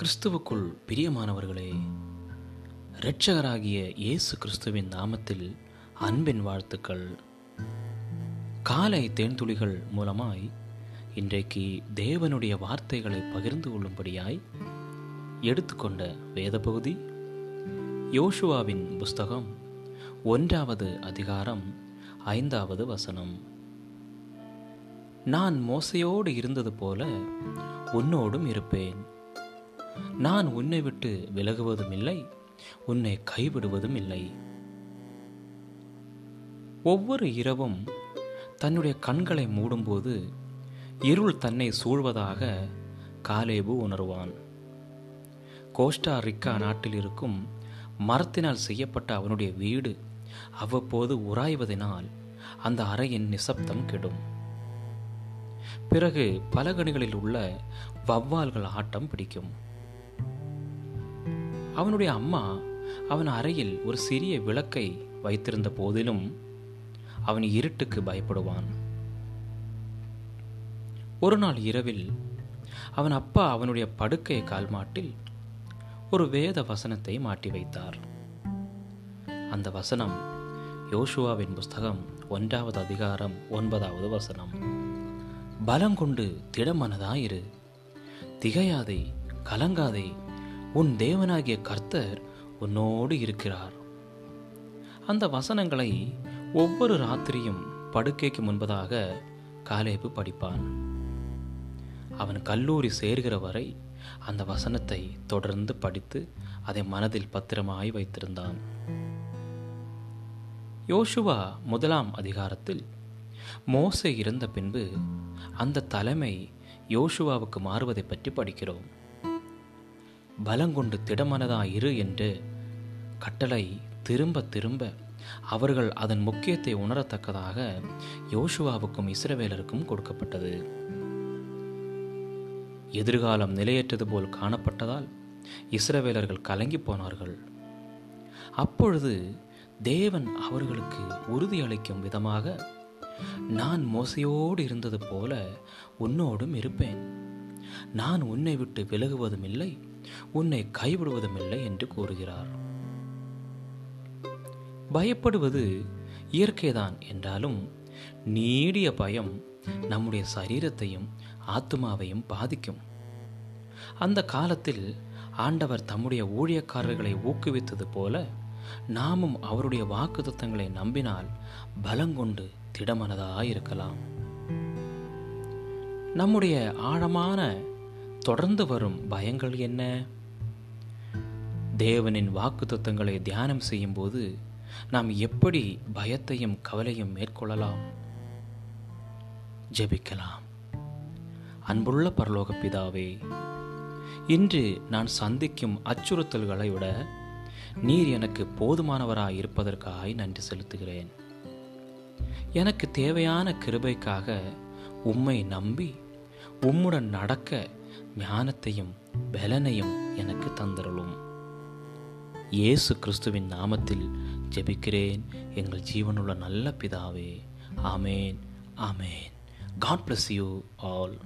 கிறிஸ்துவுக்குள் பிரியமானவர்களே இரட்சகராகிய இயேசு கிறிஸ்துவின் நாமத்தில் அன்பின் வாழ்த்துக்கள். காலை தேன்துளிகள் மூலமாய் இன்றைக்கு தேவனுடைய வார்த்தைகளை பகிர்ந்து கொள்ளும்படியாய் எடுத்துக்கொண்ட வேத பகுதி யோசுவாவின் புஸ்தகம் ஒன்றாவது அதிகாரம் ஐந்தாவது வசனம். நான் மோசையோடு இருந்தது போல உன்னோடும் இருப்பேன். நான் உன்னை விட்டு விலகுவதும் இல்லை உன்னை கைவிடுவதும் இல்லை. ஒவ்வொரு இரவும் தன்னுடைய கண்களை மூடும்போது இருள் தன்னை சூழ்வதாக காலேபு உணர்வான். கோஸ்டா ரிக்கா நாட்டில் இருக்கும் மரத்தினால் செய்யப்பட்ட அவனுடைய வீடு அவ்வப்போது உராய்வதனால் அந்த அறையின் நிசப்தம் கெடும். பிறகு பலகணிகளில் உள்ள வவ்வால்கள் ஆட்டம் பிடிக்கும். அவனுடைய அம்மா அவன் அறையில் ஒரு சிறிய விளக்கை வைத்திருந்த போதிலும் அவன் இருட்டுக்கு பயப்படுவான். ஒரு நாள் இரவில் அவன் அப்பா அவனுடைய படுக்கை கால்மாட்டில் ஒரு வேத வசனத்தை மாட்டி வைத்தார். அந்த வசனம் யோசுவாவின் புஸ்தகம் ஒன்றாவது அதிகாரம் ஒன்பதாவது வசனம். பலம் கொண்டு திடமனதாயிரு திகையாதே கலங்காதே உன் தேவனாகிய கர்த்தர் உன்னோடு இருக்கிறார். அந்த வசனங்களை ஒவ்வொரு ராத்திரியும் படுக்கைக்கு முன்பதாக காலேபு படிப்பான். அவன் கல்லூரி சேர்கிற வரை அந்த வசனத்தை தொடர்ந்து படித்து அதை மனதில் பத்திரமாய் வைத்திருந்தான். யோசுவா முதலாம் அதிகாரத்தில் மோசை இருந்த பின்பு அந்த தலைமை யோசுவாவுக்கு மாறுவதை பற்றி படிக்கிறோம். பலங்கொண்டு திடமனதா இரு என்று கட்டளை திரும்ப திரும்ப அவர்கள் அதன் முக்கியத்தை உணரத்தக்கதாக யோசுவாவுக்கும் இஸ்ரவேலருக்கும் கொடுக்கப்பட்டது. எதிர்காலம் நிலையற்றது போல் காணப்பட்டதால் இஸ்ரவேலர்கள் கலங்கி போனார்கள். அப்பொழுது தேவன் அவர்களுக்கு உறுதியளிக்கும் விதமாக நான் மோசையோடு இருந்தது போல உன்னோடும் இருப்பேன். நான் உன்னை விட்டு விலகுவதும் இல்லை. உன்னை கைவிடுவதும் இல்லை என்று கூறுகிறார். பயப்படுவது இயற்கைதான் என்றாலும் நீடிய பயம் நம்முடைய சரீரத்தையும் ஆத்மாவையும் பாதிக்கும். அந்த காலத்தில் ஆண்டவர் தம்முடைய ஊழியக்காரர்களை ஊக்குவித்தது போல நாமும் அவருடைய வாக்கு தத்தங்களை நம்பினால் பலங்கொண்டு திடமனதாயிருக்கலாம். நம்முடைய ஆழமான தொடர்ந்து வரும் பயங்கள் என்ன? தேவனின் வாக்கு தத்துவங்களை தியானம் செய்யும்போது நாம் எப்படி பயத்தையும் கவலையும் மேற்கொள்ளலாம்? ஜெபிக்கலாம். அன்புள்ள பரலோக பிதாவே இன்று நான் சந்திக்கும் அச்சுறுத்தல்களை விட நீர் எனக்கு போதுமானவராய் இருப்பதற்காக நன்றி செலுத்துகிறேன். எனக்கு தேவையான கிருபைக்காக உம்மை நம்பி உம்முடன் நடக்க ஞானத்தையும் பலனையும் எனக்கு தந்தருளும். இயேசு கிறிஸ்துவின் நாமத்தில் ஜெபிக்கிறேன். எங்கள் ஜீவனுள்ள நல்ல பிதாவே. ஆமேன் ஆமேன். God bless you all